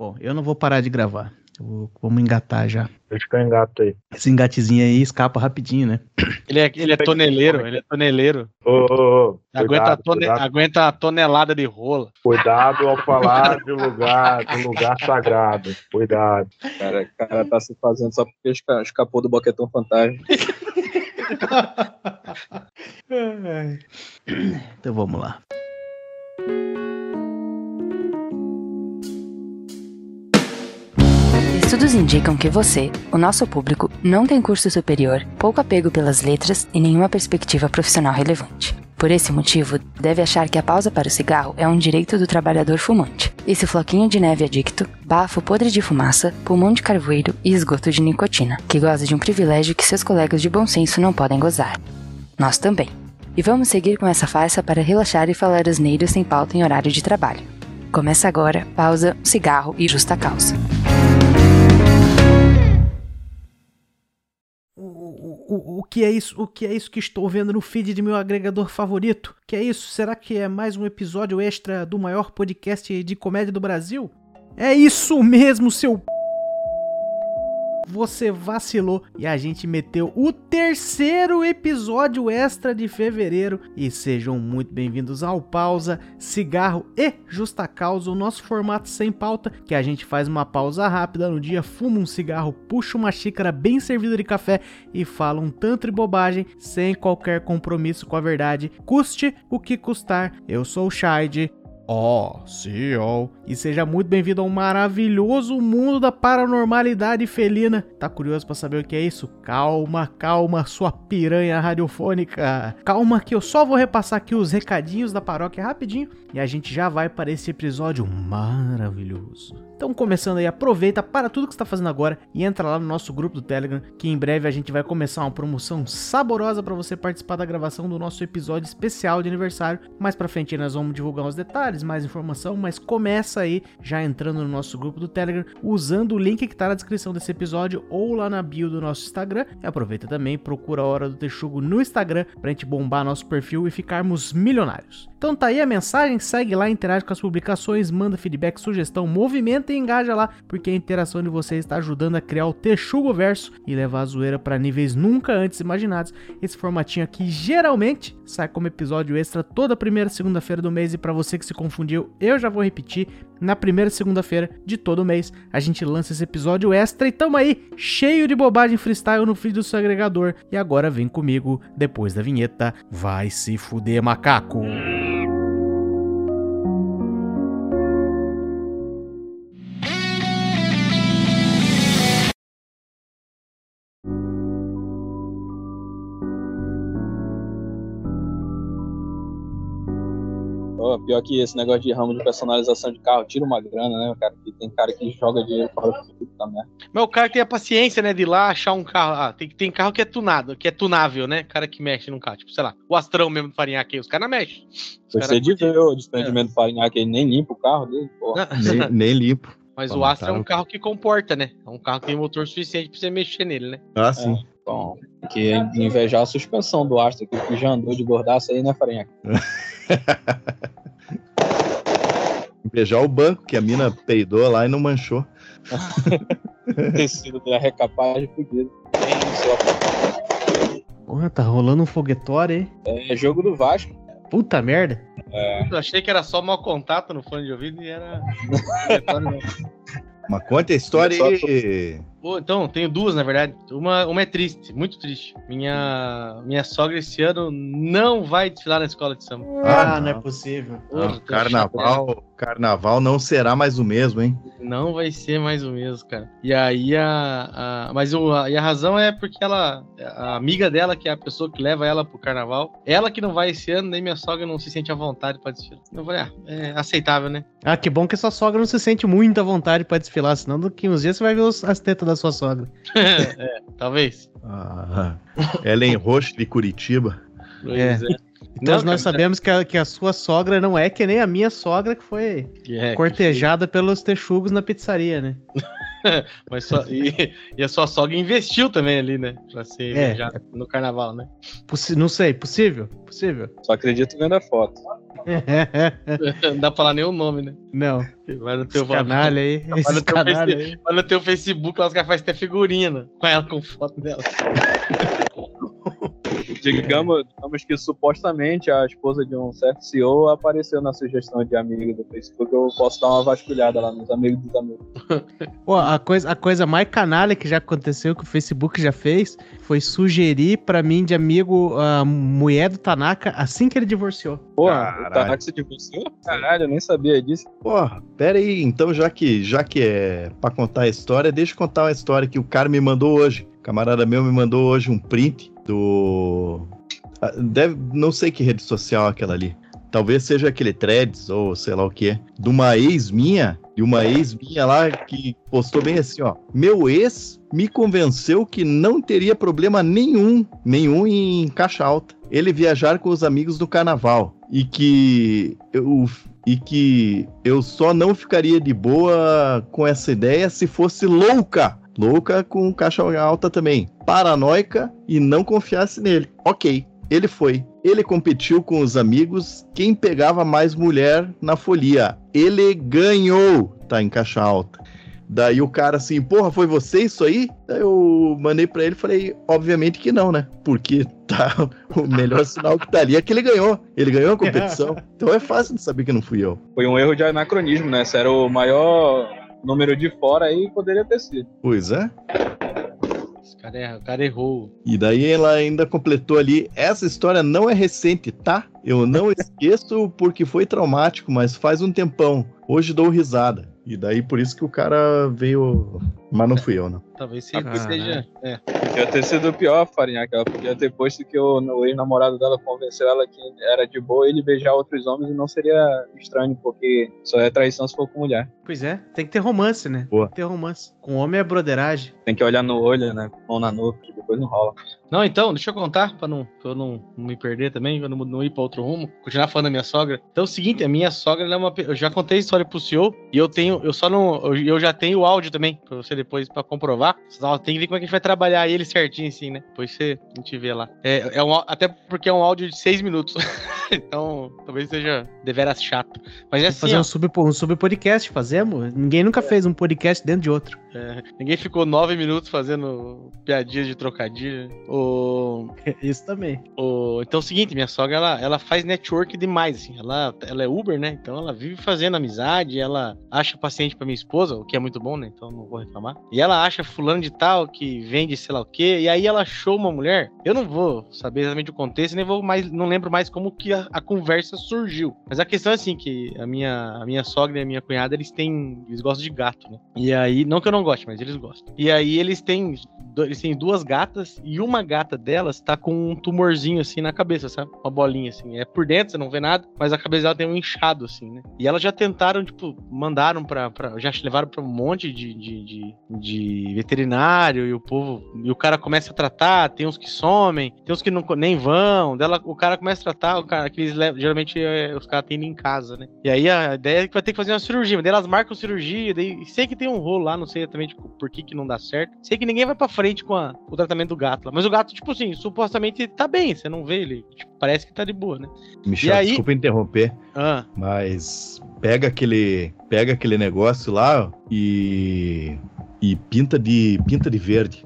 Bom, eu não vou parar de gravar. Vou, vamos engatar já. Deixa que eu engato aí. Esse engatezinho aí escapa rapidinho, né? Ele é, ele é toneleiro, ele é toneleiro. Ô, ô, ô, Aguenta, cuidado, tone- aguenta a tonelada de rola. cuidado ao falar de lugar, de lugar sagrado. Cuidado. Cara, o cara tá se fazendo só porque esca- escapou do boquetão fantasma. Então vamos lá. Estudos indicam que você, o nosso público, não tem curso superior, pouco apego pelas letras e nenhuma perspectiva profissional relevante. Por esse motivo, deve achar que a pausa para o cigarro é um direito do trabalhador fumante. Esse floquinho de neve adicto, bafo podre de fumaça, pulmão de carvoeiro e esgoto de nicotina, que goza de um privilégio que seus colegas de bom senso não podem gozar. Nós também. E vamos seguir com essa farsa para relaxar e falar asneiras sem pauta em horário de trabalho. Começa agora, pausa, cigarro e justa causa. O, o, que é isso? O que é isso que estou vendo no feed de meu agregador favorito? Que é isso? Será que é mais um episódio extra do maior podcast de comédia do Brasil? É isso mesmo, seu p... Você vacilou e a gente meteu o terceiro episódio extra de fevereiro. E sejam muito bem-vindos ao Pausa, Cigarro e Justa Causa, o nosso formato sem pauta, que a gente faz uma pausa rápida no dia, fuma um cigarro, puxa uma xícara bem servida de café e fala um tanto de bobagem sem qualquer compromisso com a verdade, custe o que custar. Eu sou o Shide. Ó, sim, ó. E seja muito bem-vindo ao maravilhoso mundo da paranormalidade felina. Tá curioso pra saber o que é isso? Calma, calma, sua piranha radiofônica. Calma que eu só vou repassar aqui os recadinhos da paróquia rapidinho e a gente já vai para esse episódio maravilhoso. Então, começando aí, aproveita para tudo que está fazendo agora e entra lá no nosso grupo do Telegram, que em breve a gente vai começar uma promoção saborosa para você participar da gravação do nosso episódio especial de aniversário. Mais pra frente nós vamos divulgar os detalhes, mais informação, mas começa aí já entrando no nosso grupo do Telegram usando o link que tá na descrição desse episódio ou lá na bio do nosso Instagram. E aproveita também, procura a Hora do Texugo no Instagram pra gente bombar nosso perfil e ficarmos milionários. Então tá aí a mensagem, segue lá, interage com as publicações, manda feedback, sugestão, movimenta e engaja lá, porque a interação de vocês está ajudando a criar o Texugo Verso e levar a zoeira para níveis nunca antes imaginados. Esse formatinho aqui geralmente sai como episódio extra toda primeira segunda-feira do mês e para você que se confundiu, eu já vou repetir, na primeira segunda-feira de todo mês a gente lança esse episódio extra e tamo aí, cheio de bobagem freestyle no feed do seu agregador. E agora vem comigo, depois da vinheta, vai se fuder macaco. Pior que esse negócio de ramo de personalização de carro tira uma grana, né, cara? Que tem cara que joga dinheiro fora do puta merda. Mas o cara tem a paciência, né, de ir lá achar um carro. Ah, tem, tem carro que é tunado, que é tunável, né? Cara que mexe num carro. Tipo, sei lá, o Astrão mesmo do Farinhaque, os caras não mexem. Você de ver o desprendimento do Farinhaque, ele nem limpa o carro dele, porra. Nem, nem limpo. Mas o Astra é um carro que comporta, né? É um carro que tem motor suficiente pra você mexer nele, né? Ah, sim. Bom, tem que invejar a suspensão do Astra, que que já andou de gordaço aí, né, Farinhaque? Beijar o banco, que a mina peidou lá e não manchou. Tecido da recapagem fudido. Porra, tá rolando um foguetório aí. É jogo do Vasco. Puta merda. Eu achei que era só mau contato no fone de ouvido e era. Mas conta a história. Pô, então, tenho duas, na verdade. Uma, uma é triste, muito triste. Minha, minha sogra esse ano não vai desfilar na escola de samba. Ah, não é não. possível. Porra, Não, tô carnaval, carnaval não será mais o mesmo, hein? Não vai ser mais o mesmo, cara. E aí a. a- mas o, a, e a razão é porque ela. A amiga dela, que é a pessoa que leva ela pro carnaval, ela que não vai esse ano, nem minha sogra não se sente à vontade pra desfilar. Eu falei, ah, é aceitável, né? Ah, que bom que sua sogra não se sente muito à vontade pra desfilar, senão daqui uns dias você vai ver os- as tetas da sua sogra. é, talvez. Ah, Ellen Roche de Curitiba. Pois é. Então Não, nós cara, sabemos que a, que a sua sogra não é que nem a minha sogra que foi é, cortejada pelos texugos na pizzaria, né? Mas só, e, e a sua sogra investiu também ali, né? Pra ser É. já no carnaval, né? Possi- não sei, possível? Possível. Só acredito vendo a foto. Não dá pra falar nem o nome, né? Não, Vai no teu canalha aí, Vai no, teu canalha face- aí. vai no teu Facebook, lá os caras fazem até figurinha né? com ela com foto dela. Digamos, digamos que supostamente a esposa de um certo CEO apareceu na sugestão de amigo do Facebook. Eu posso dar uma vasculhada lá nos amigos dos amigos. Pô, a coisa, a coisa mais canalha que já aconteceu, que o Facebook já fez, foi sugerir pra mim de amigo a mulher do Tanaka assim que ele divorciou. Caralho. o Tanaka se divorciou? Caralho, eu nem sabia disso. Porra, pera aí, então já que, já que é pra contar a história, deixa eu contar uma história que o cara me mandou hoje. O camarada meu me mandou hoje um print do... ah, Deve, não sei que rede social é aquela ali. Talvez seja aquele Threads ou sei lá o que é. De uma ex minha, de uma ex minha lá que postou bem assim, ó. Meu ex me convenceu que não teria problema nenhum, nenhum em caixa alta. Ele viajar com os amigos do carnaval. E que eu e que eu só não ficaria de boa com essa ideia se fosse louca. Louca com caixa alta também. Paranoica e não confiasse nele. Ok, ele foi. Ele competiu com os amigos quem pegava mais mulher na folia. Ele ganhou, tá em caixa alta. Daí o cara assim, porra, foi você isso aí? Daí eu mandei pra ele e falei, obviamente que não, né? Porque tá o melhor sinal que tá ali é que ele ganhou. Ele ganhou a competição. Então é fácil de saber que não fui eu. Foi um erro de anacronismo, né? Se era o maior número de fora aí, poderia ter sido. Pois é. Esse cara, é- o cara errou. E daí ela ainda completou ali, essa história não é recente, tá? Eu não esqueço porque foi traumático, mas faz um tempão. Hoje dou risada. E daí por isso que o cara veio, mas não fui eu, não. Talvez se- Ah, seja. É. Podia ter sido pior, Farinha, que ela podia ter posto que o, o ex-namorado dela convenceu ela que era de boa ele beijar outros homens e não seria estranho, porque só é traição se for com mulher. Pois é, tem que ter romance, né? Boa. Tem que ter romance. Com homem é broderagem. Tem que olhar no olho, né? Mão na nuca, não rola. Não, então, deixa eu contar, pra, não, pra eu não, não me perder também, pra não, não ir pra outro rumo. Continuar falando da minha sogra. Então é o seguinte, a minha sogra, ela é uma. Eu já contei a história pro senhor, e eu tenho. Eu só não. Eu, eu já tenho o áudio também, pra você depois pra comprovar. Só tem que ver como é que a gente vai trabalhar ele certinho, assim, né? Depois você, a gente vê lá. É, é um, até porque é um áudio de seis minutos. então, talvez seja deveras chato. Mas é assim, fazer ó, um sub, um sub podcast, fazemos? Ninguém nunca fez um podcast dentro de outro. é, ninguém ficou nove minutos fazendo piadinhas de trocadilho. O. Isso também. O- Então é o seguinte, minha sogra, ela, ela faz network demais, assim. Ela, ela é Uber, né? Então ela vive fazendo amizade, ela acha paciente pra minha esposa, o que é muito bom, né? Então não vou reclamar. E ela acha fulano de tal que vende sei lá o quê. E aí ela achou uma mulher. Eu não vou saber exatamente o contexto, nem vou mais, não lembro mais como que a, a conversa surgiu. Mas a questão é assim, que a minha, a minha sogra e a minha cunhada, eles têm. Eles gostam de gato, né? E aí, não que eu não goste, mas eles gostam. E aí eles têm. Eles têm duas gatas e uma gata delas tá com um tumorzinho assim na cabeça, sabe? Uma bolinha assim. É por dentro, você não vê nada, mas a cabeça dela tem um inchado assim, né? E elas já tentaram, tipo, mandaram pra. pra já levaram pra um monte de, de, de, de veterinário e o povo. E o cara começa a tratar, tem uns que somem, tem uns que não, nem vão. Dela, o cara começa a tratar, o cara que eles levam, geralmente é, os caras têm em casa, né? E aí a ideia é que vai ter que fazer uma cirurgia, mas daí elas marcam cirurgia, daí sei que tem um rolo lá, não sei exatamente por que que não dá certo. Sei que ninguém vai pra frente com a- o tratamento do gato lá, mas o gato, tipo assim, supostamente tá bem, você não vê ele, tipo, parece que tá de boa, né? Michel, aí- desculpa interromper, Ah, mas pega aquele, pega aquele negócio lá e e pinta de pinta de verde.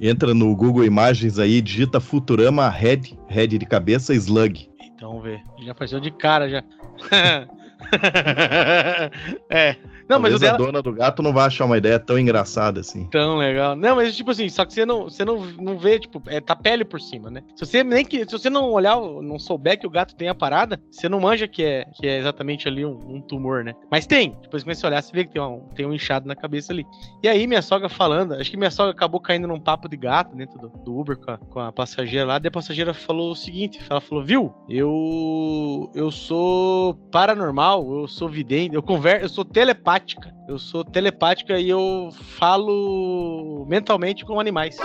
Entra no Google Imagens aí, digita Futurama Red, Red de cabeça Slug. então ver. Já apareceu de cara já. é. Não, mas o Talvez dela. a dona do gato não vai achar uma ideia tão engraçada assim. Tão legal. Não, mas tipo assim, só que você não, você não, não vê, tipo, é, tá pele por cima, né? Se você nem que, se você não olhar, não souber que o gato tem a parada, você não manja que é, que é exatamente ali um, um tumor, né? Mas tem. Depois que você olhar, você vê que tem um, tem um inchado na cabeça ali. E aí minha sogra falando, acho que minha sogra acabou caindo num papo de gato dentro do, do Uber com a, com a passageira lá. Daí a passageira falou o seguinte, ela falou, viu? Eu eu sou paranormal, eu sou vidente, eu converso, eu sou telepática. Eu sou telepática e eu falo mentalmente com animais.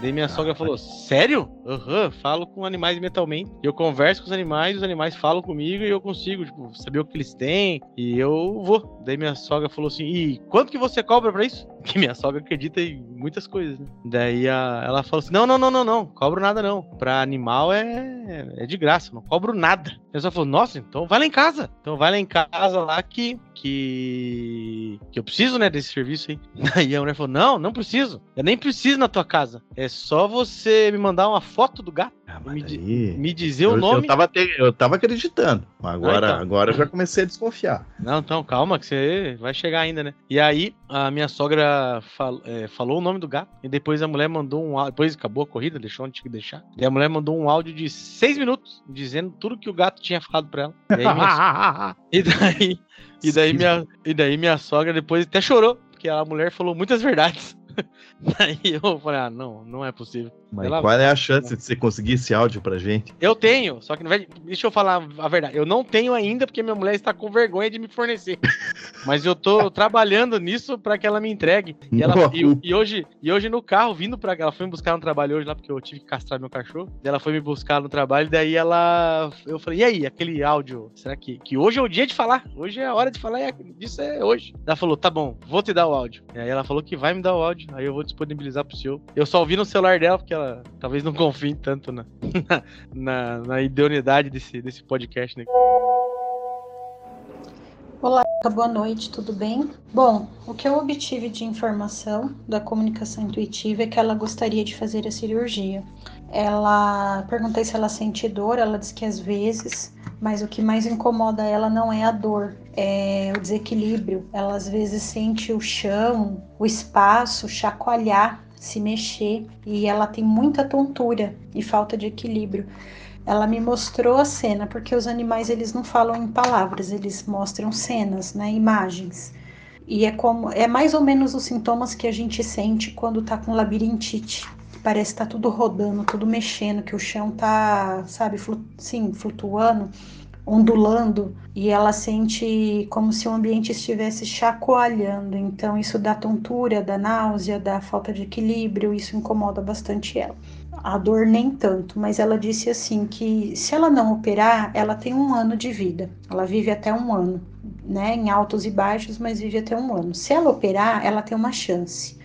Daí minha sogra falou: Sério? Aham, falo com animais mentalmente. Eu converso com os animais, os animais falam comigo e eu consigo, tipo, saber o que eles têm. E eu vou. Daí minha sogra falou assim: E quanto que você cobra pra isso? Que minha sogra acredita em muitas coisas, né? Daí a, ela falou assim: não, não, não, não, não, cobro nada não. Pra animal é, é de graça, não cobro nada. Eu só falou, nossa, então vai lá em casa. Então vai lá em casa lá que, que, que eu preciso, né, desse serviço aí. Daí a mulher falou, não, não preciso. Eu nem preciso na tua casa. É só você me mandar uma foto do gato. Ah, me, aí- me dizer eu, o nome. Eu tava, te- eu tava acreditando. Agora, Ah, então. agora eu já comecei a desconfiar. Não, então, calma, que você vai chegar ainda, né? E aí, a minha sogra fal- é, falou o nome do gato, e depois a mulher mandou um áudio. Depois acabou a corrida, deixou onde tinha que deixar. E a mulher mandou um áudio de seis minutos, dizendo tudo que o gato tinha falado pra ela. E, minha, e daí, e daí, minha, e daí minha sogra depois até chorou, porque a mulher falou muitas verdades. Daí eu falei, ah, não, não é possível. Mas Ela- qual é a chance de você conseguir esse áudio pra gente? Eu tenho, só que. Deixa eu falar a verdade. Eu não tenho ainda porque minha mulher está com vergonha de me fornecer. Mas eu tô trabalhando nisso para que ela me entregue. E, ela- e- e hoje, e hoje no carro, vindo para ela foi me buscar no trabalho hoje lá porque eu tive que castrar meu cachorro. Ela foi me buscar no trabalho, daí ela eu falei: "E aí, aquele áudio, será que que hoje é o dia de falar? Hoje é a hora de falar, é, disso é hoje". Ela falou: "Tá bom, vou te dar o áudio". E aí ela falou que vai me dar o áudio, aí eu vou disponibilizar pro senhor. Eu só ouvi no celular dela porque ela talvez não confie tanto na na, na idoneidade desse, desse podcast, né? Boa noite, tudo bem? Bom, o que eu obtive de informação da comunicação intuitiva é que ela gostaria de fazer a cirurgia. Ela perguntei se ela sente dor, ela disse que às vezes, mas o que mais incomoda ela não é a dor, é o desequilíbrio. Ela às vezes sente o chão, o espaço chacoalhar, se mexer e ela tem muita tontura e falta de equilíbrio. Ela me mostrou a cena, porque os animais eles não falam em palavras, eles mostram cenas, né, imagens. E é como é mais ou menos os sintomas que a gente sente quando tá com labirintite. Parece que tá tudo rodando, tudo mexendo, que o chão tá, sabe, flu, sim, flutuando, ondulando, e ela sente como se o ambiente estivesse chacoalhando. Então isso dá tontura, dá náusea, dá falta de equilíbrio, isso incomoda bastante ela a dor nem tanto, mas ela disse assim que se ela não operar, ela tem um ano de vida. Ela vive até um ano, né? Em altos e baixos, mas vive até um ano. Se ela operar, ela tem uma chance.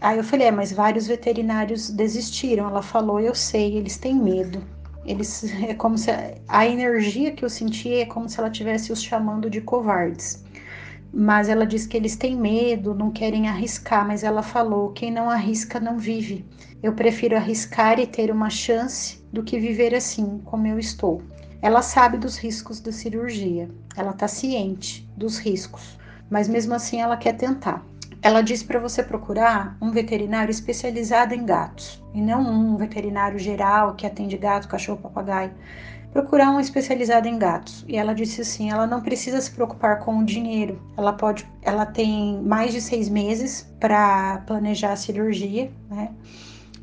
Aí eu falei, é, mas vários veterinários desistiram. Ela falou, eu sei, eles têm medo. Eles é como se a energia que eu senti é como se ela tivesse os chamando de covardes. Mas ela disse que eles têm medo, não querem arriscar, mas ela falou, quem não arrisca não vive. Eu prefiro arriscar e ter uma chance do que viver assim, como eu estou. Ela sabe dos riscos da cirurgia, ela está ciente dos riscos, mas mesmo assim ela quer tentar. Ela disse para você procurar um veterinário especializado em gatos e não um veterinário geral que atende gato, cachorro, papagaio. Procurar um especializado em gatos. E ela disse assim: ela não precisa se preocupar com o dinheiro. Ela pode, ela tem mais de seis meses para planejar a cirurgia, né?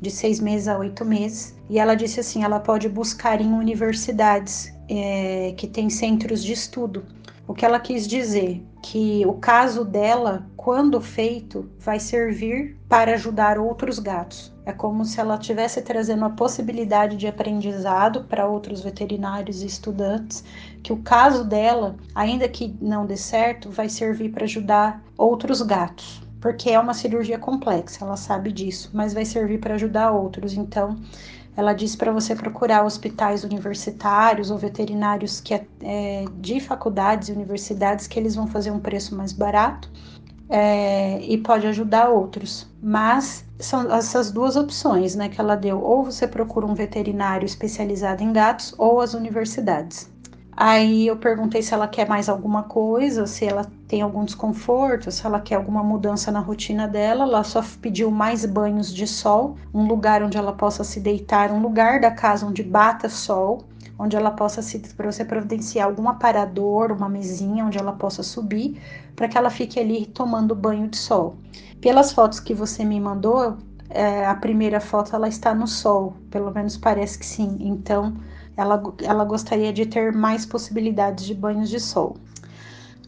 de seis meses a oito meses. E ela disse assim: ela pode buscar em universidades é, que têm centros de estudo. O que ela quis dizer? Que o caso dela, quando feito, vai servir para ajudar outros gatos. É como se ela estivesse trazendo a possibilidade de aprendizado para outros veterinários e estudantes, que o caso dela, ainda que não dê certo, vai servir para ajudar outros gatos porque é uma cirurgia complexa, ela sabe disso, mas vai servir para ajudar outros. Então, ela disse para você procurar hospitais universitários ou veterinários que é, é, de faculdades e universidades que eles vão fazer um preço mais barato é, e pode ajudar outros. Mas são essas duas opções, né, que ela deu. Ou você procura um veterinário especializado em gatos ou as universidades. Aí eu perguntei se ela quer mais alguma coisa, se ela tem algum desconforto, se ela quer alguma mudança na rotina dela. Ela só pediu mais banhos de sol, um lugar onde ela possa se deitar, um lugar da casa onde bata sol, onde ela possa se para você providenciar algum aparador, uma mesinha onde ela possa subir, para que ela fique ali tomando banho de sol. Pelas fotos que você me mandou, é, a primeira foto ela está no sol, pelo menos parece que sim. Então ela, ela gostaria de ter mais possibilidades de banhos de sol.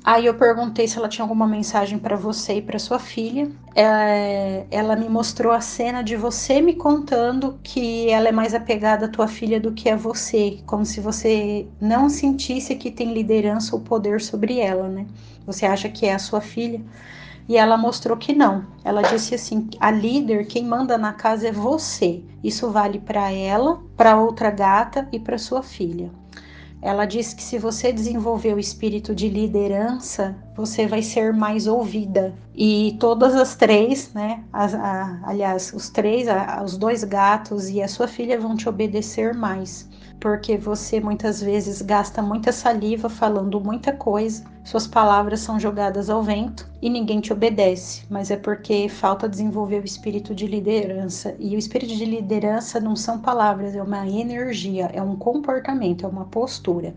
Aí eu perguntei se ela tinha alguma mensagem para você e para sua filha. É, ela me mostrou a cena de você me contando que ela é mais apegada à tua filha do que a você, como se você não sentisse que tem liderança ou poder sobre ela, né? Você acha que é a sua filha, E ela mostrou que não. Ela disse assim: a líder, quem manda na casa é você. Isso vale para ela, para outra gata e para sua filha. Ela diz que se você desenvolver o espírito de liderança, você vai ser mais ouvida. E todas as três, né? As, a, aliás, os três, a, os dois gatos e a sua filha vão te obedecer mais porque você muitas vezes gasta muita saliva falando muita coisa, suas palavras são jogadas ao vento e ninguém te obedece, mas é porque falta desenvolver o espírito de liderança. E o espírito de liderança não são palavras, é uma energia, é um comportamento, é uma postura.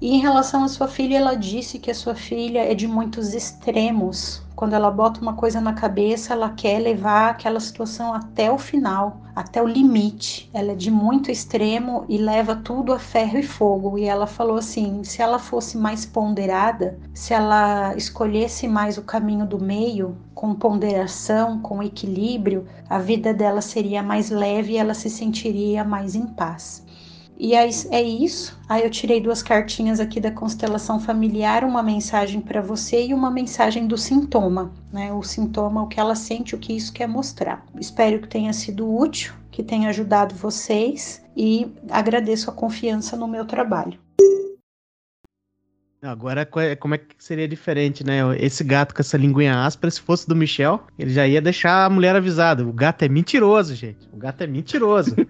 E em relação à sua filha, ela disse que a sua filha é de muitos extremos. Quando ela bota uma coisa na cabeça, ela quer levar aquela situação até o final, até o limite. Ela é de muito extremo e leva tudo a ferro e fogo. E ela falou assim: se ela fosse mais ponderada, se ela escolhesse mais o caminho do meio, com ponderação, com equilíbrio, a vida dela seria mais leve e ela se sentiria mais em paz. E é, é isso. Aí eu tirei duas cartinhas aqui da constelação familiar, uma mensagem para você e uma mensagem do sintoma, né? O sintoma, o que ela sente, o que isso quer mostrar. Espero que tenha sido útil, que tenha ajudado vocês e agradeço a confiança no meu trabalho. Agora, como é que seria diferente, né? Esse gato com essa linguinha áspera, se fosse do Michel, ele já ia deixar a mulher avisada. O gato é mentiroso, gente. O gato é mentiroso.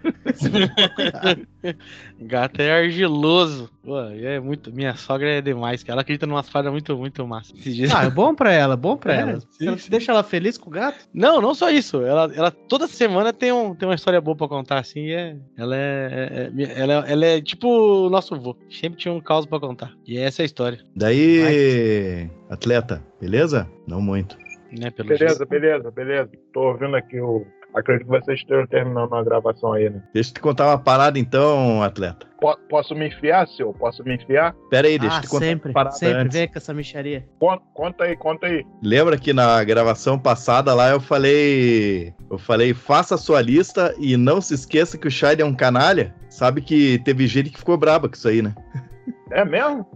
gato é argiloso. Pô, é muito. Minha sogra é demais, que ela acredita numa paradas muito, muito massa. Ah, é bom pra ela, bom pra é, ela. Sim, você sim. deixa ela feliz com o gato? Não, não só isso. Ela, ela toda semana tem, um, tem uma história boa pra contar, assim. É, ela, é, é, é ela, é, ela é tipo o nosso avô. Sempre tinha um caos pra contar. E essa é a história. Daí, Vai. atleta, beleza? Não muito. Né, beleza, jeito. beleza, beleza. Tô ouvindo aqui o Acredito que vocês estejam terminando a gravação aí, né? Deixa eu te contar uma parada então, atleta. P posso me enfiar, senhor? Posso me enfiar? Pera aí, deixa ah, eu te contar sempre, uma parada sempre antes. vem com essa micharia. Conta, conta aí, conta aí. Lembra que na gravação passada lá eu falei... Eu falei, faça a sua lista e não se esqueça que o Shide é um canalha? Sabe que teve gente que ficou braba com isso aí, né? É mesmo?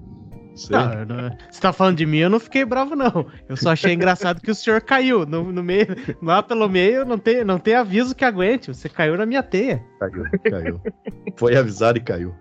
Não, não, você tá falando de mim, eu não fiquei bravo, não. Eu só achei engraçado que o senhor caiu no, no meio. Lá pelo meio não tem, não tem aviso que aguente. Você caiu na minha teia. Caiu, caiu. Foi avisado e caiu.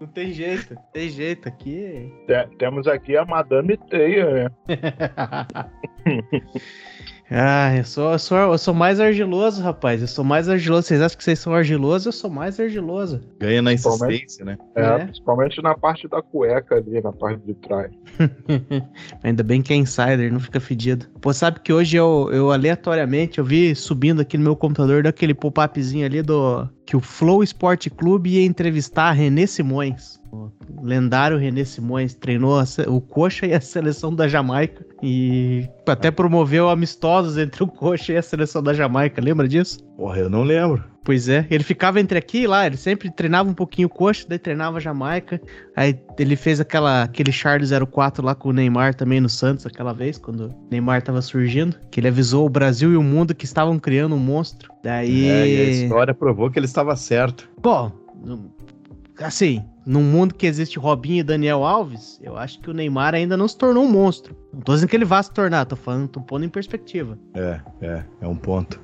Não tem jeito, tem jeito aqui. temos aqui a Madame Teia, né? Ah, eu sou, eu, sou, eu sou mais argiloso, rapaz. Eu sou mais argiloso. Vocês acham que vocês são argilosos? Eu sou mais argiloso. Ganha na insistência, né? É, é, principalmente na parte da cueca ali, na parte de trás. Ainda bem que é insider, não fica fedido. Pô, sabe que hoje eu, eu aleatoriamente, eu vi subindo aqui no meu computador daquele pop-upzinho ali do... Que o Flow Sport Clube ia entrevistar a René Simões. O lendário René Simões treinou o Coxa e a seleção da Jamaica e até promoveu amistosos entre o Coxa e a seleção da Jamaica. Lembra disso? Porra, eu não lembro. Pois é, ele ficava entre aqui e lá, ele sempre treinava um pouquinho o Coxa, daí treinava a Jamaica. Aí ele fez aquela, aquele Charles 04 lá com o Neymar também no Santos aquela vez, quando o Neymar tava surgindo, que ele avisou o Brasil e o mundo que estavam criando um monstro. Daí. É, e a história provou que ele estava certo. Bom, assim, num mundo que existe Robinho e Daniel Alves, eu acho que o Neymar ainda não se tornou um monstro. Não tô dizendo que ele vá se tornar, tô falando, tô pondo em perspectiva. É, é, é um ponto.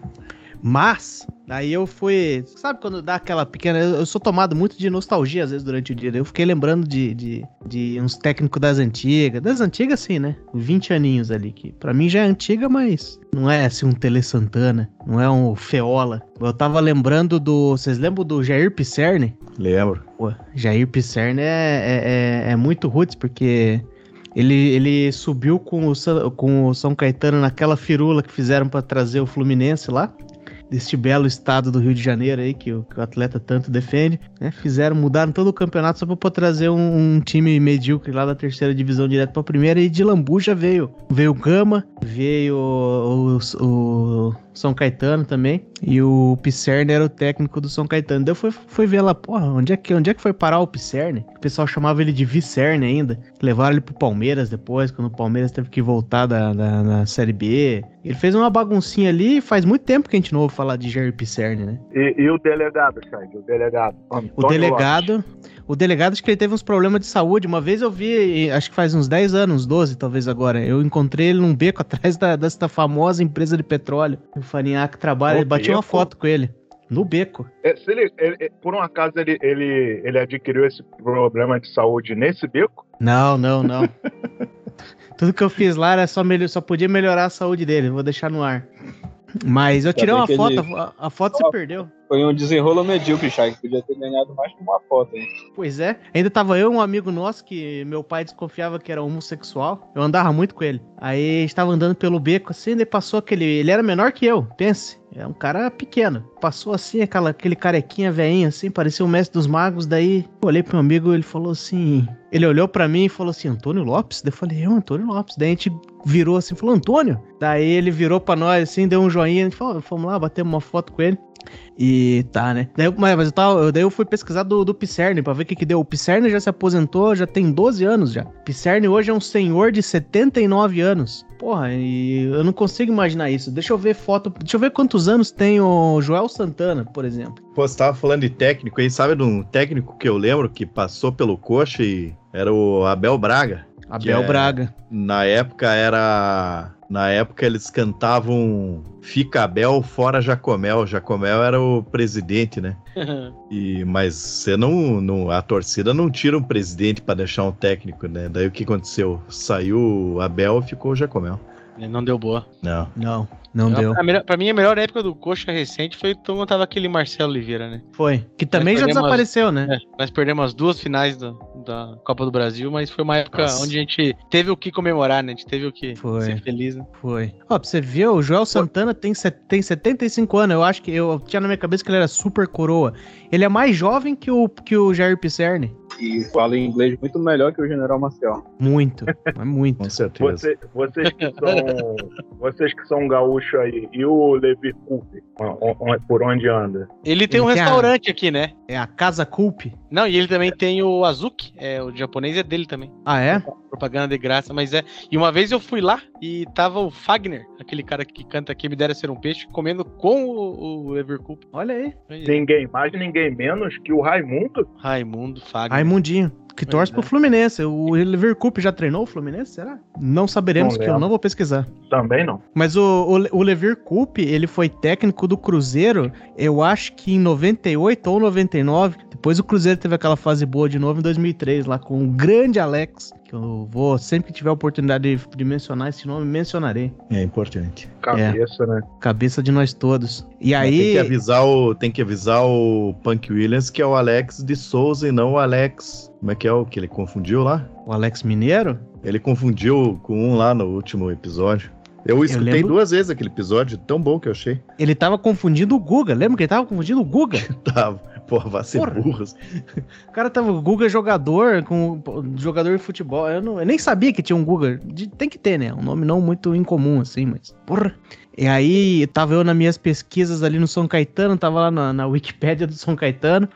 Mas, daí eu fui. Sabe quando dá aquela pequena. Eu sou tomado muito de nostalgia às vezes durante o dia. Eu fiquei lembrando de, de, de uns técnicos das antigas. Das antigas, sim, né? 20 aninhos ali. Que pra mim já é antiga, mas não é assim um Tele Santana. Não é um Feola. Eu tava lembrando do. Vocês lembram do Jair Pisserni? Lembro. Pô, Jair Pisserni é, é, é, é muito roots, porque. Ele, ele subiu com o, com o São Caetano naquela firula que fizeram para trazer o Fluminense lá deste belo estado do Rio de Janeiro aí, que o, que o atleta tanto defende, né? Fizeram, mudaram todo o campeonato só poder trazer um, um, time medíocre lá da terceira divisão direto pra primeira, e de Lambuja veio. Veio o Gama, veio o, o, o são Caetano também. E o Pisserni era o técnico do São Caetano. Daí eu fui, fui ver lá, porra, onde é, que, onde é que foi parar o Pisserni? O pessoal chamava ele de Vicerne ainda. Levaram ele pro Palmeiras depois, quando o Palmeiras teve que voltar da, da, da Série B. Ele fez uma baguncinha ali, faz muito tempo que a gente não ouve falar de Jerry Pisserni, né? E, e o delegado, Chad, o delegado. O Antônio delegado, o delegado acho que ele teve uns problemas de saúde. Uma vez eu vi, acho que faz uns 10 anos, uns 12 talvez agora, eu encontrei ele num beco atrás da, dessa famosa empresa de petróleo. O Farinhaque trabalha, ele bati uma foto com ele. No beco. É, se ele, ele- ele- por um acaso ele, ele, ele adquiriu esse problema de saúde nesse beco? Não, não, não. Tudo que eu fiz lá era só, melhor, só podia melhorar a saúde dele. Vou deixar no ar. Mas eu Ainda tirei uma foto, ele- a, a foto se perdeu. Foi um desenrolo medíocre, Chag. Podia ter ganhado mais que uma foto, hein? Pois é. Ainda tava eu e um amigo nosso que meu pai desconfiava que era homossexual. Eu andava muito com ele. Aí estava andando pelo beco assim, daí passou aquele. Ele era menor que eu, pense. É um cara pequeno. Passou assim, aquela, aquele carequinha veinho assim, parecia o mestre dos magos. Daí olhei pro meu amigo ele falou assim. Ele olhou pra mim e falou assim: Antônio Lopes? Daí eu falei: Eu, Antônio Lopes. Daí a gente virou assim, falou: Antônio? Daí ele virou pra nós assim, deu um joinha. A gente falou: Vamos lá, batemos uma foto com ele. E tá, né? Daí, mas eu tava, daí eu fui pesquisar do, do Pisserni pra ver o que que deu. O Pisserni já se aposentou, já tem 12 anos já. Pisserni hoje é um senhor de 79 anos. Porra, e eu não consigo imaginar isso. Deixa eu ver foto, deixa eu ver quantos anos tem o Joel Santana, por exemplo. Pô, você tava falando de técnico aí, sabe de um técnico que eu lembro que passou pelo coxa e era o Abel Braga. Abel é- Braga. Na época era. Na época eles cantavam Fica Abel fora Jacomel. Jacomel era o presidente, né? E, mas você não, não. A torcida não tira um presidente pra deixar um técnico, né? Daí o que aconteceu? Saiu o Abel e ficou o Jacomel. Não deu boa. Não. Não, não A- deu. A melhor, pra mim, a melhor época do Coxa recente foi quando tava aquele Marcelo Oliveira, né? Foi. Que também Nós já desapareceu, né? É, nós perdemos as duas finais do- da Copa do Brasil, mas foi uma época Nossa. onde a gente teve o que comemorar, né? A gente teve o que Foi. ser feliz, né? Foi. Ó, pra você ver, o Joel Santana tem, set- tem 75 anos. Eu acho que eu tinha na minha cabeça que ele era super coroa. Ele é mais jovem que o, que o Jair Pisserni. E fala inglês muito melhor que o General Marcial. Muito. É muito. Com certeza. Você, vocês, que são, vocês que são gaúchos aí, e o Levi Coupe, por onde anda? Ele tem um Ele a- restaurante aqui, né? É a Casa Culp. Não, e ele também tem o Azuki, é, o japonês é dele também. Ah, é? Propaganda de graça, mas é. E uma vez eu fui lá e tava o Fagner, aquele cara que canta aqui Me Dera Ser um Peixe, comendo com o, o Evercup. Olha aí. Ninguém mais, ninguém menos que o Raimundo. Raimundo Fagner. Raimundinho. Que torce pro Fluminense. O Leverkup já treinou o Fluminense, será? Não saberemos, que eu não vou pesquisar. Também não. Mas o, o, o Leverkup, ele foi técnico do Cruzeiro, eu acho que em 98 ou 99. Depois o Cruzeiro teve aquela fase boa de novo em 2003, lá com o grande Alex. Que eu vou, sempre que tiver a oportunidade de, de mencionar esse nome, mencionarei. É importante. Cabeça, né? Cabeça de nós todos. E Mas aí. Tem que, avisar o, tem que avisar o Punk Williams que é o Alex de Souza e não o Alex. Como é que é o que ele confundiu lá? O Alex Mineiro? Ele confundiu com um lá no último episódio. Eu escutei lembro- duas vezes aquele episódio, tão bom que eu achei. Ele tava confundindo o Guga. Lembra que ele tava confundindo o Guga? Tava. Porra, vai ser Porra. burros. O cara tava o Guga jogador, com jogador de futebol. Eu, não, eu nem sabia que tinha um Guga. De- tem que ter, né? Um nome não muito incomum, assim, mas. Porra. E aí, tava eu nas minhas pesquisas ali no São Caetano, tava lá na, na Wikipédia do São Caetano.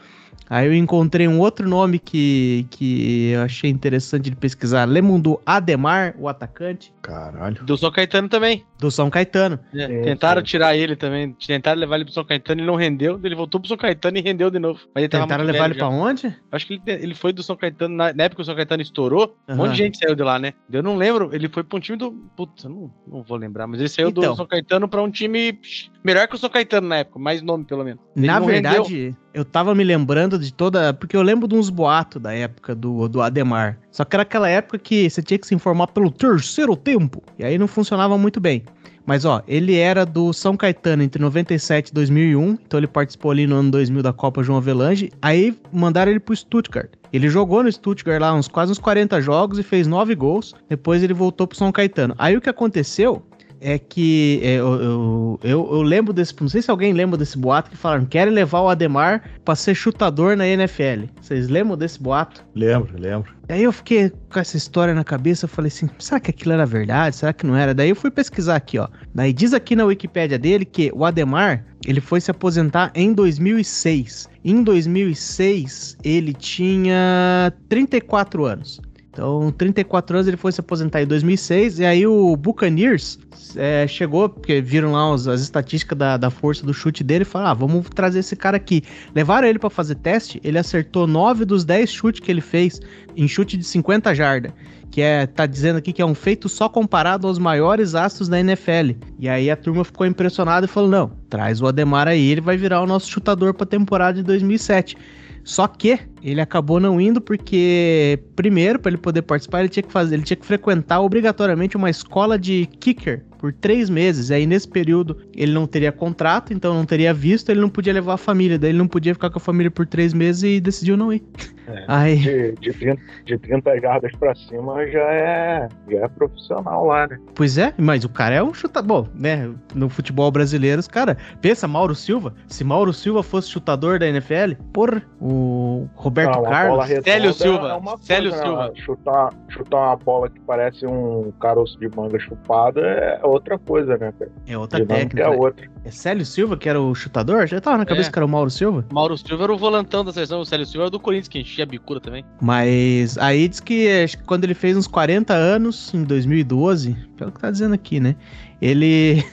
Aí eu encontrei um outro nome que, que eu achei interessante de pesquisar. Lemundo Ademar, o atacante, Caralho. Do São Caetano também. do São Caetano. né? Sim, Tentaram sim. tirar ele também. Tentaram levar ele pro São Caetano e não rendeu. Ele voltou pro São Caetano e rendeu de novo. Mas ele tava Tentaram levar ele pra já. onde? Acho que ele, ele foi do São Caetano. Na, na época que o São Caetano estourou, um monte de gente saiu de lá, né? Eu não lembro. Ele foi pra um time do. Putz, eu não, não vou lembrar. Mas ele saiu Então. do São Caetano pra um time melhor que o São Caetano na época. Mais nome, pelo menos. Ele Na verdade, eu tava me lembrando de toda. Porque eu lembro de uns boatos da época do, do Ademar. Só que era aquela época que você tinha que se informar pelo terceiro tempo. E aí não funcionava muito bem. Mas ó, ele era do São Caetano entre 97 e 2001. Então ele participou ali no ano 2000 da Copa João Avelange. Aí mandaram ele pro Stuttgart. Ele jogou no Stuttgart lá uns quase uns 40 jogos e fez 9 gols. Depois ele voltou pro São Caetano. Aí o que aconteceu é que é, eu, eu, eu, eu lembro desse. Não sei se alguém lembra desse boato que falaram querem levar o Ademar pra ser chutador na NFL. Vocês lembram desse boato? Lembro, lembro. Aí eu fiquei com essa história na cabeça, eu falei assim, será que aquilo era verdade? Será que não era? Daí eu fui pesquisar aqui, ó. Daí diz aqui na Wikipédia dele que o Ademar, ele foi se aposentar em 2006. Em 2006, ele tinha 34 anos. Então, 34 anos ele foi se aposentar em 2006. E aí o Buccaneers é, chegou, porque viram lá as estatísticas da, da força do chute dele e falaram: ah, vamos trazer esse cara aqui. Levaram ele pra fazer teste, ele acertou 9 dos 10 chutes que ele fez em chute de 50 jardas. Que é, tá dizendo aqui que é um feito só comparado aos maiores astros da NFL. E aí a turma ficou impressionada e falou: não, traz o Ademar aí, ele vai virar o nosso chutador pra temporada de 2007. Só que ele acabou não indo porque, primeiro, para ele poder participar, ele tinha que fazer, ele tinha que frequentar obrigatoriamente uma escola de kicker por três meses. Aí nesse período ele não teria contrato, então não teria visto, ele não podia levar a família, daí ele não podia ficar com a família por três meses e decidiu não ir. É. Aí, De, de, 30, de 30 jardas pra cima já é, já é profissional lá, né? pois é, mas o cara é um chutador, bom, né? No futebol brasileiro, os cara, pensa Mauro Silva, se Mauro Silva fosse chutador da NFL, porra, o Roberto Ah, Carlos, Célio Silva, é uma Célio coisa, Silva. né? Chutar, chutar uma bola que parece um caroço de manga chupado é outra coisa, né, cara? é outra Dinâmica técnica. é outra. É Célio Silva que era o chutador? Já tava na cabeça É. que era o Mauro Silva? Mauro Silva era o volantão da seleção, o Célio Silva era do Corinthians, que enchia a bicuda também. Mas aí diz que acho que quando ele fez uns 40 anos, em 2012, pelo que tá dizendo aqui, né? Ele.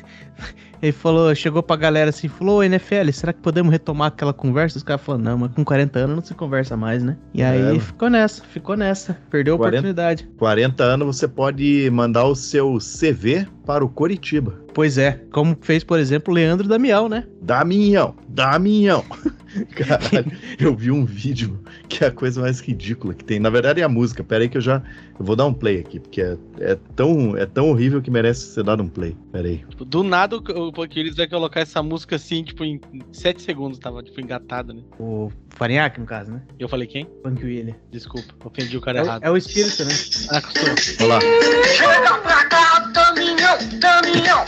Ele falou, chegou pra galera assim, falou, "Ô, NFL, será que podemos retomar aquela conversa? Os caras falaram, não, mas com 40 anos não se conversa mais, né? E aí É. ficou nessa, ficou nessa, perdeu a 40. oportunidade. 40 anos você pode mandar o seu CV para o Coritiba. Pois é, como fez, por exemplo, o Leandro Damião, né? Damião, Damião. Caralho, eu vi um vídeo que é a coisa mais ridícula que tem. Na verdade é a música. Pera aí que eu já eu vou dar um play aqui, porque é, é tão, é tão horrível que merece ser dado um play. Pera aí. Tipo, do nada o Panquilhos vai colocar essa música assim, tipo, em 7 segundos, tava, tipo, engatado, né? O Farinhaque, no caso, né? E eu falei, quem? Punk William. Desculpa, ofendi o cara É, o- errado. é o espírito, né? Ah, costuma. Olha lá. Chega pra cá, Damião, Damião.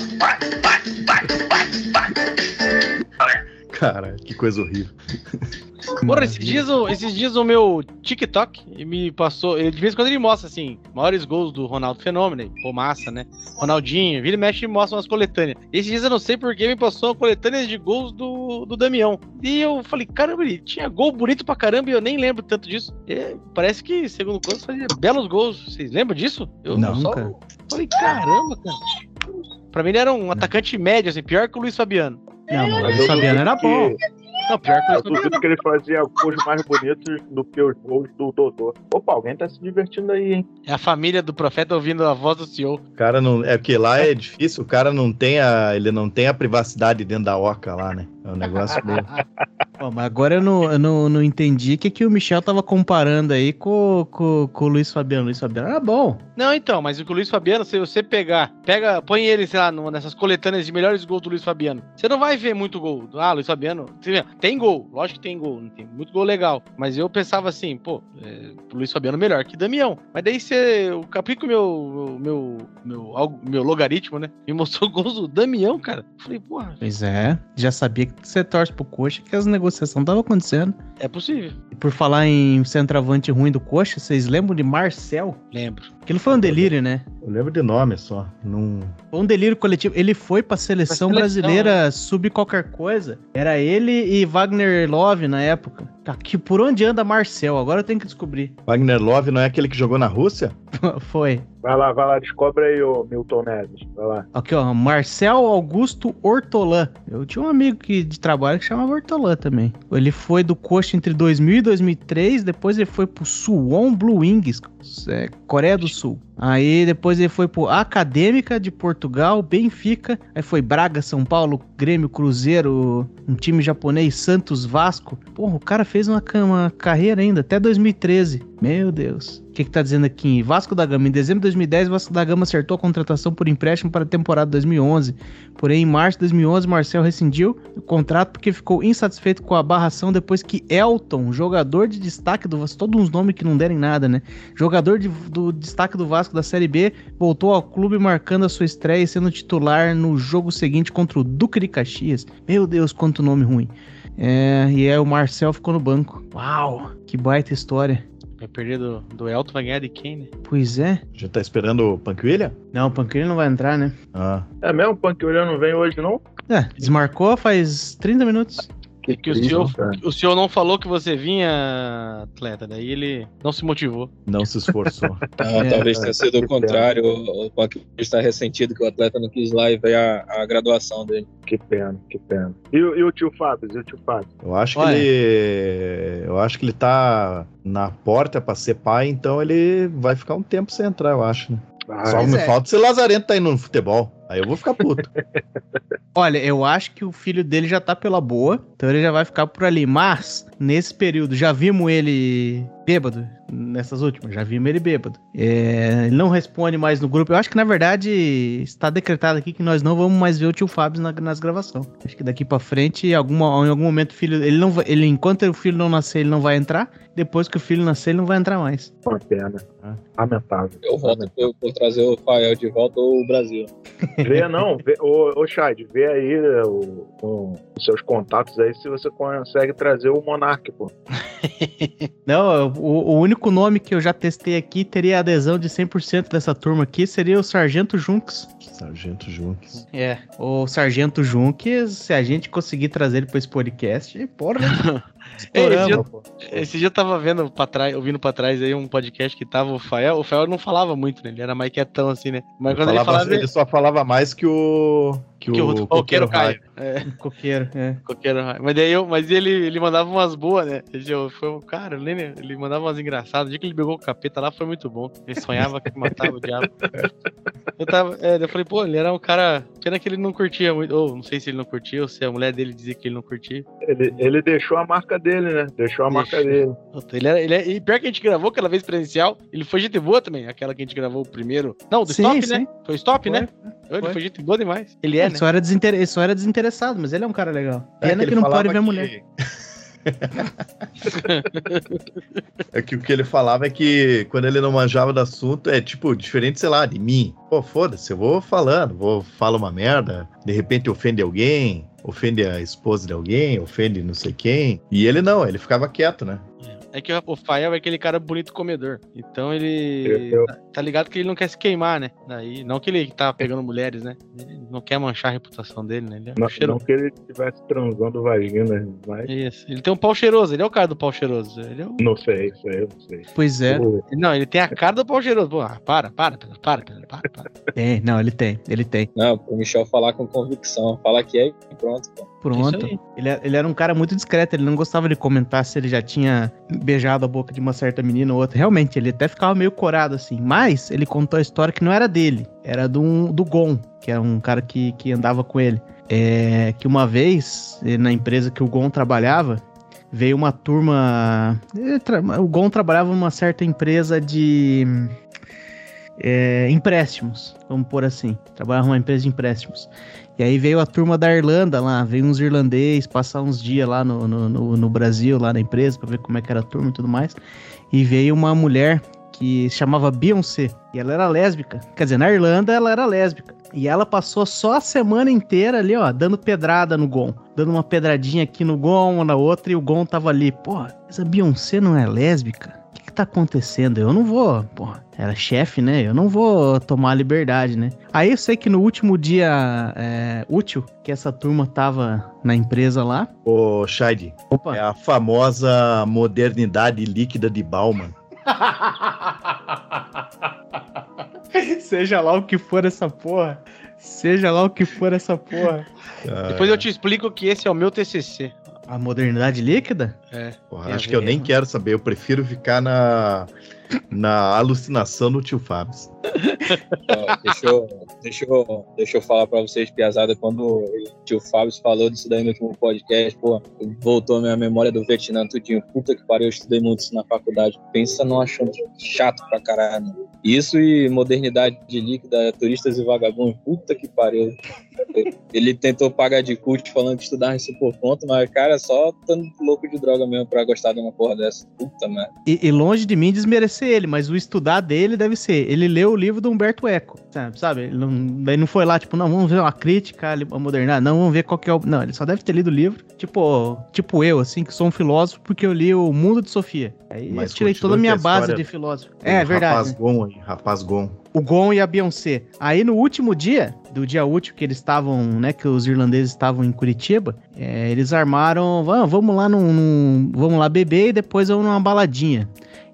Cara, que coisa horrível. Porra, esses dias, o- esses dias o meu TikTok me passou. Ele, de vez em quando ele mostra, assim, maiores gols do Ronaldo Fenômeno. Pô, massa, né? Ronaldinho, vira e mexe e mostra umas coletâneas. Esses dias eu não sei porque me passou uma coletânea de gols do, do Damião. E eu falei, caramba, ele tinha gol bonito pra caramba e eu nem lembro tanto disso. É, parece que, segundo contas, fazia belos gols. Vocês lembram disso? Eu Não, só cara. falei, caramba, cara. Pra mim ele era um atacante médio, assim, pior que o Luiz Fabiano. Não, mas o eu Fabiano era bom. Não, pior que o Eu Luiz Fabiano. duvido que ele fazia gols mais bonitos do que os gols do Dodô. Opa, alguém tá se divertindo aí, hein? É a família do profeta ouvindo a voz do CEO. O cara não. É porque lá é difícil, o cara não tem a. Ele não tem a privacidade dentro da oca lá, né? É um negócio meio. Ó, mas agora eu não, eu não, não entendi o que, que o Michel tava comparando aí com, com, com o Luiz Fabiano. O Luiz Fabiano era bom. Não, então, mas o Luiz Fabiano, se você pegar, pega, põe ele, sei lá, numa dessas coletâneas de melhores gols do Luiz Fabiano, você não vai ver muito gol. Ah, Luiz Fabiano, tem gol, lógico que tem gol, não tem muito gol legal. Mas eu pensava assim, pô, é, o Luiz Fabiano melhor que Damião. Mas daí você, o que meu, meu, meu, algo- meu logaritmo, né, me mostrou gols do Damião, cara. Falei, porra, Pois é. Já sabia que você torce pro Coxa, que as negociações estavam acontecendo. é possível. E por falar em centroavante ruim do Coxa, vocês lembram de Marcel? Lembro. Aquilo foi um delírio, né? Eu lembro de nome só. Não. Foi um delírio coletivo. Ele foi pra seleção, Pra seleção, brasileira sub qualquer coisa. Era ele e Wagner Love na época. Que por onde anda Marcel? Agora eu tenho que descobrir. Wagner Love não é aquele que jogou na Rússia? foi. Vai lá, vai lá, descobre aí o Milton Neves. Vai lá. Aqui, ó. Marcel Augusto Hortolã. Eu tinha um amigo que, de trabalho que chamava Hortolã também. Ele foi do Coxa entre 2000 e 2003. Depois ele foi pro Suwon Blue Wings, é, Coreia do Sul. Aí depois ele foi pro Acadêmica de Portugal, Benfica. Aí foi Braga, São Paulo, Grêmio, Cruzeiro, um time japonês, Santos, Vasco. Porra, o cara fez uma, uma carreira ainda, até 2013. Meu Deus. O que, que tá dizendo aqui? Vasco da Gama. Em dezembro de 2010, Vasco da Gama acertou a contratação por empréstimo para a temporada 2011. Porém, em março de 2011, Marcel rescindiu o contrato porque ficou insatisfeito com a barração depois que Elton, jogador de destaque do Vasco, todos uns nomes que não derem nada, né? Jogador de- do destaque do Vasco da Série B, voltou ao clube marcando a sua estreia e sendo titular no jogo seguinte contra o Duque de Caxias. Meu Deus, quanto nome ruim. É, e aí o Marcel ficou no banco. Uau, que baita história. Vai perder do, do Elton, vai ganhar de quem, né? Pois é. Já tá esperando o Punk William? Não, o Panqueiro não vai entrar, né? Ah. É mesmo? O Punk não vem hoje, não? É, desmarcou faz 30 minutos. Que É que o senhor, cara. o senhor não falou que você vinha, atleta, daí ele não se motivou. Não se esforçou. Ah, É. talvez tenha sido Que o contrário. O o Paquista está ressentido que o atleta não quis lá e ver a, a graduação dele. Que pena, que pena. E, o- e o tio Fábio? E o tio Fábio? Eu acho que Olha. ele. Eu acho que ele tá na porta pra ser pai, então ele vai ficar um tempo sem entrar, eu acho, né? Só Mas me é. falta se Lazarento tá indo no futebol. Aí eu vou ficar puto. Olha, eu acho que o filho dele já tá pela boa, então ele já vai ficar por ali. Mas, nesse período, já vimos ele bêbado, nessas últimas, já vimos ele bêbado. É, ele não responde mais no grupo. Eu acho que, na verdade, está decretado aqui que nós não vamos mais ver o tio Fábio na- nas gravações. Acho que daqui pra frente, em, alguma, em algum momento, o filho. Ele não vai, ele, enquanto o filho não nascer, ele não vai entrar. Depois que o filho nascer, ele não vai entrar mais. Uma pena. Lamentável. Eu voto por, por trazer o Fael de volta ao Brasil. Vê, não, vê, ô, ô Chad, vê aí né, o- com os seus contatos aí se você consegue trazer o Monark, pô. Não, o, o único nome que eu já testei aqui teria adesão de 100% dessa turma aqui seria o Sargento Junks. Sargento Junques. É, o Sargento Junks, se a gente conseguir trazer ele pra esse podcast, porra. Ei, esse, dia, Pô. esse dia eu tava vendo pra trás, ouvindo pra trás aí um podcast que tava o Fael. O Fael não falava muito, né? Ele era mais quietão assim, né? Mas Ele, quando ele falava- falava. ele só falava mais que o. Que, que o, o coqueiro Raio. Caio. É, Coqueiro, é. coqueiro raio. Mas daí eu, mas ele, ele mandava umas boas, né? Ele, eu- foi um cara, eu lembro, ele mandava umas engraçadas. O dia que ele pegou o capeta lá foi muito bom. Ele sonhava que matava o diabo. Eu tava, é, eu falei, pô, ele era um cara. Pena que ele não curtia muito. Ou não sei se ele não curtia, ou se a mulher dele dizia que ele não curtia. Ele, ele deixou a marca dele, né? Deixou a marca Deixou. dele. Puta, Ele era, ele é, e pior que a gente gravou aquela vez presencial, ele foi gente boa também, aquela que a gente gravou o primeiro. Não, do Sim, Stop, sim. né? Foi Stop, Foi, né? Ele foi. foi gente boa demais. Ele é, ele, né? só era desinter... ele só era desinteressado, mas ele é um cara legal. É, Pena que que, ele não falava pode ver que- mulher. é que o que ele falava é que quando ele não manjava do assunto, é tipo, diferente, sei lá, de mim. Pô, foda-se, eu vou falando, vou falar uma merda, de repente ofende alguém, ofende a esposa de alguém, ofende não sei quem. E ele não, ele ficava quieto, né? É que o Fael é aquele cara bonito comedor. Então ele. Eu- eu- Tá, tá ligado que ele não quer se queimar, né? Daí, não que ele tá pegando mulheres, né? Ele não quer manchar a reputação dele, né? Ele é um Não, cheiro- não que ele estivesse transando vagina, mas Isso. Ele tem um pau cheiroso, ele é o cara do pau cheiroso. Ele é o... não sei, isso aí eu não sei. Pois é, Não, ele tem a cara do pau cheiroso. Pô, ah, para, para, para, Pedro, para, para. tem. Não, ele tem, ele tem. Não, pro Michel falar com convicção. Fala que é e pronto, pô. Pronto. Ele, é- ele era um cara muito discreto, ele não gostava de comentar se ele já tinha beijado a boca de uma certa menina ou outra. Realmente, ele até ficava meio corado assim. Mas ele contou a história que não era dele, era do, do Gon, que era um cara que, que andava com ele. É, que uma vez, eh, na empresa que o Gon trabalhava, veio uma turma. tra- O Gon trabalhava numa certa empresa de. é, empréstimos, vamos pôr assim. Trabalhava numa empresa de empréstimos. E aí veio a turma da Irlanda lá, veio uns irlandês passar uns dias lá no, no, no- no Brasil, lá na empresa, pra ver como é que era a turma e tudo mais. E veio uma mulher que se chamava Beyoncé, e ela era lésbica. Quer dizer, na Irlanda ela era lésbica. E ela passou só a semana inteira ali, ó, dando pedrada no Gon. Dando uma pedradinha aqui no Gon, uma na outra, e o Gon tava ali. Porra, essa Beyoncé não é lésbica? O que, que tá acontecendo? Eu não vou, porra. Era chefe, né? Eu não vou tomar a liberdade, né? Aí eu sei que no último dia é, útil que essa turma tava na empresa lá. Ô, Shade, Opa! é a famosa modernidade líquida de Bauman. Seja lá o que for essa porra. Seja lá o que for essa porra. Depois eu te explico que esse é o meu TCC. A modernidade líquida? É. Porra, acho que eu nem né? quero saber, eu prefiro ficar na, na alucinação do tio Fábio. Deixa, eu, deixa, eu, deixa eu falar pra vocês, piazada, quando o tio Fábio falou disso daí no último podcast, pô, voltou a minha memória do Vietnã, tudinho. Puta que pariu, eu estudei muito isso na faculdade. Pensa num achando chato pra caralho. Isso e modernidade de líquida, turistas e vagabundos. Puta que pariu. Ele tentou pagar de cult falando que estudava isso por conta, mas, cara, só tando louco de droga mesmo pra gostar de uma porra dessa. Puta merda. E, e longe de mim desmerecer ele, mas o estudar dele deve ser. Ele leu livro do Humberto Eco, sabe? Ele não, daí não foi lá, tipo, não, vamos ver uma crítica à modernidade, não, vamos ver qual que é o. Não, ele só deve ter lido o livro, tipo, tipo eu, assim, que sou um filósofo, porque eu li o Mundo de Sofia. Aí Mas eu tirei toda a minha a base de filósofo. É, verdade. Rapaz? Gon aí, rapaz Gon. o Gon e a Beyoncé. Aí no último dia do dia útil que eles estavam, né, que os irlandeses estavam em Curitiba, é, eles armaram, "Ah, vamos lá num, num- vamos lá beber e depois vamos numa baladinha.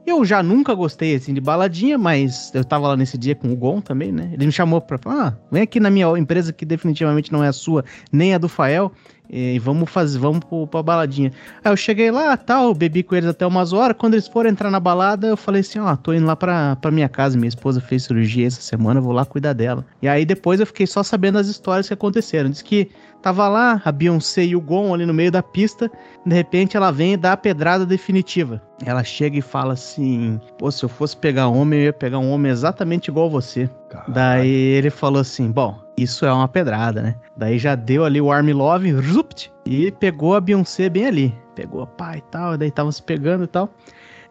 Eu já nunca gostei assim de baladinha, mas eu tava lá nesse dia com o Gon também, né? Ele me chamou pra falar, ah, vem aqui na minha empresa que definitivamente não é a sua, nem a do Fael, e vamos fazer, vamos pro, pra baladinha. Aí eu cheguei lá, tal, bebi com eles até umas horas. Quando eles foram entrar na balada, eu falei assim: ó, tô indo lá pra, pra minha casa. Minha esposa fez cirurgia essa semana, vou lá cuidar dela. E aí depois eu fiquei só sabendo as histórias que aconteceram. Diz que tava lá a Beyoncé e o Gon ali no meio da pista. De repente ela vem e dá a pedrada definitiva. Ela chega e fala assim: pô, se eu fosse pegar homem, eu ia pegar um homem exatamente igual você. Daí ele falou assim: bom, isso é uma pedrada, né? Daí já deu ali o Arm Love, zupt, e pegou a Beyoncé bem ali. Pegou a pai e tal, daí tava se pegando e tal.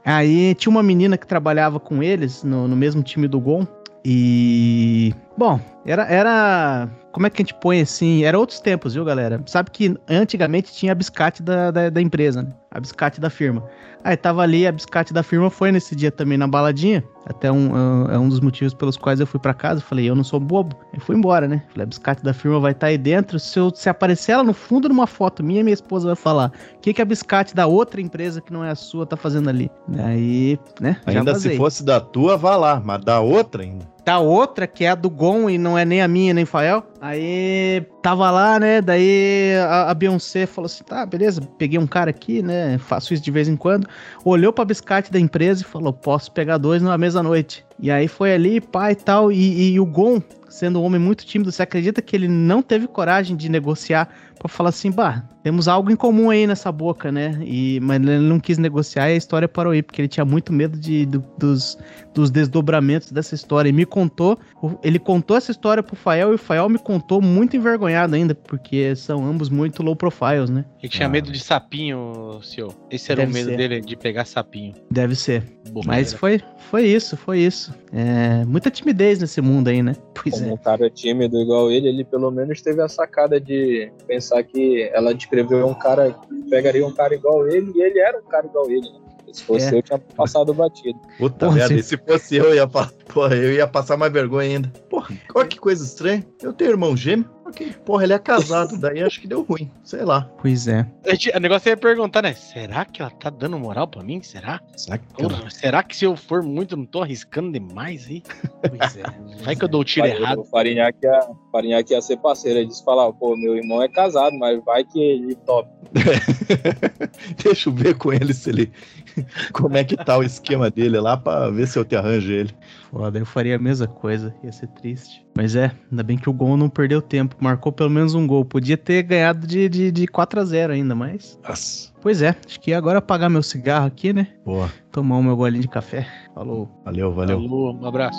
Aí tinha uma menina que trabalhava com eles no, no mesmo time do Gon. E. Bom, era, era. Como é que a gente põe assim? Era outros tempos, viu, galera? Sabe que antigamente tinha a biscate da, da, da empresa, né? A biscate da firma. Aí tava ali, a biscate da firma foi nesse dia também na baladinha. Até um, é um dos motivos pelos quais eu fui pra casa. Falei, eu não sou bobo. Aí fui embora, né? Falei, a biscate da firma vai estar aí dentro. Se, eu, se aparecer ela no fundo de uma foto minha, minha esposa vai falar: o que, que a biscate da outra empresa que não é a sua tá fazendo ali? Aí, né? Ainda se fosse da tua, vá lá, mas da outra ainda. Da outra, que é a do Gon e não é nem a minha, nem Fael. Aí tava lá, né? Daí a, a Beyoncé falou assim: tá, beleza, peguei um cara aqui, né? Faço isso de vez em quando. Olhou pra biscate da empresa e falou: posso pegar dois numa mesma noite. E aí foi ali, pai e tal. E, e o Gon, sendo um homem muito tímido, você acredita que ele não teve coragem de negociar pra falar assim: bah, temos algo em comum aí nessa boca, né? E, mas ele não quis negociar e a história parou aí, porque ele tinha muito medo de, do- dos, dos desdobramentos dessa história. E me contou, ele contou essa história pro Fael e o Fael me contou muito envergonhado ainda, porque são ambos muito low profiles, né? Ele tinha Ah. medo de sapinho, senhor. Esse era Deve o medo ser. dele, de pegar sapinho. Deve ser. Bobeira. Mas foi, foi isso, foi isso. É, muita timidez nesse mundo aí, né? Pois Como é. um cara tímido igual ele, ele pelo menos teve a sacada de pensar que ela descreveu um cara, pegaria um cara igual ele, e ele era um cara igual ele. né? Se fosse É. eu, tinha passado batido. Puta Porra, merda, se- e se fosse eu, ia, porra, eu ia passar mais vergonha ainda. Porra, olha que coisa estranha. Eu tenho irmão gêmeo. Ok, porra, ele é casado, daí acho que deu ruim. Sei lá. Pois é. A gente- O negócio é perguntar, né? Será que ela tá dando moral pra mim? Será? Será que ela- Porra, será que se eu for muito, eu não tô arriscando demais aí? Pois é. Vai que eu dou o tiro errado. O Farinhaque ia, Farinhaque ia ser parceiro. Ele disse: falar, pô, meu irmão é casado, mas vai que ele top. Deixa eu ver com ele se ele. Como é que tá o esquema dele lá pra ver se eu te arranjo ele. Foda, eu faria a mesma coisa, ia ser triste. Mas é, ainda bem que o gol não perdeu tempo, marcou pelo menos um gol. Podia ter ganhado de, de, de 4 a 0 ainda, mas. Nossa. Pois é, acho que agora apagar meu cigarro aqui, né? Boa. Tomar o meu golinho de café. Falou. Valeu, valeu. Alô, um abraço.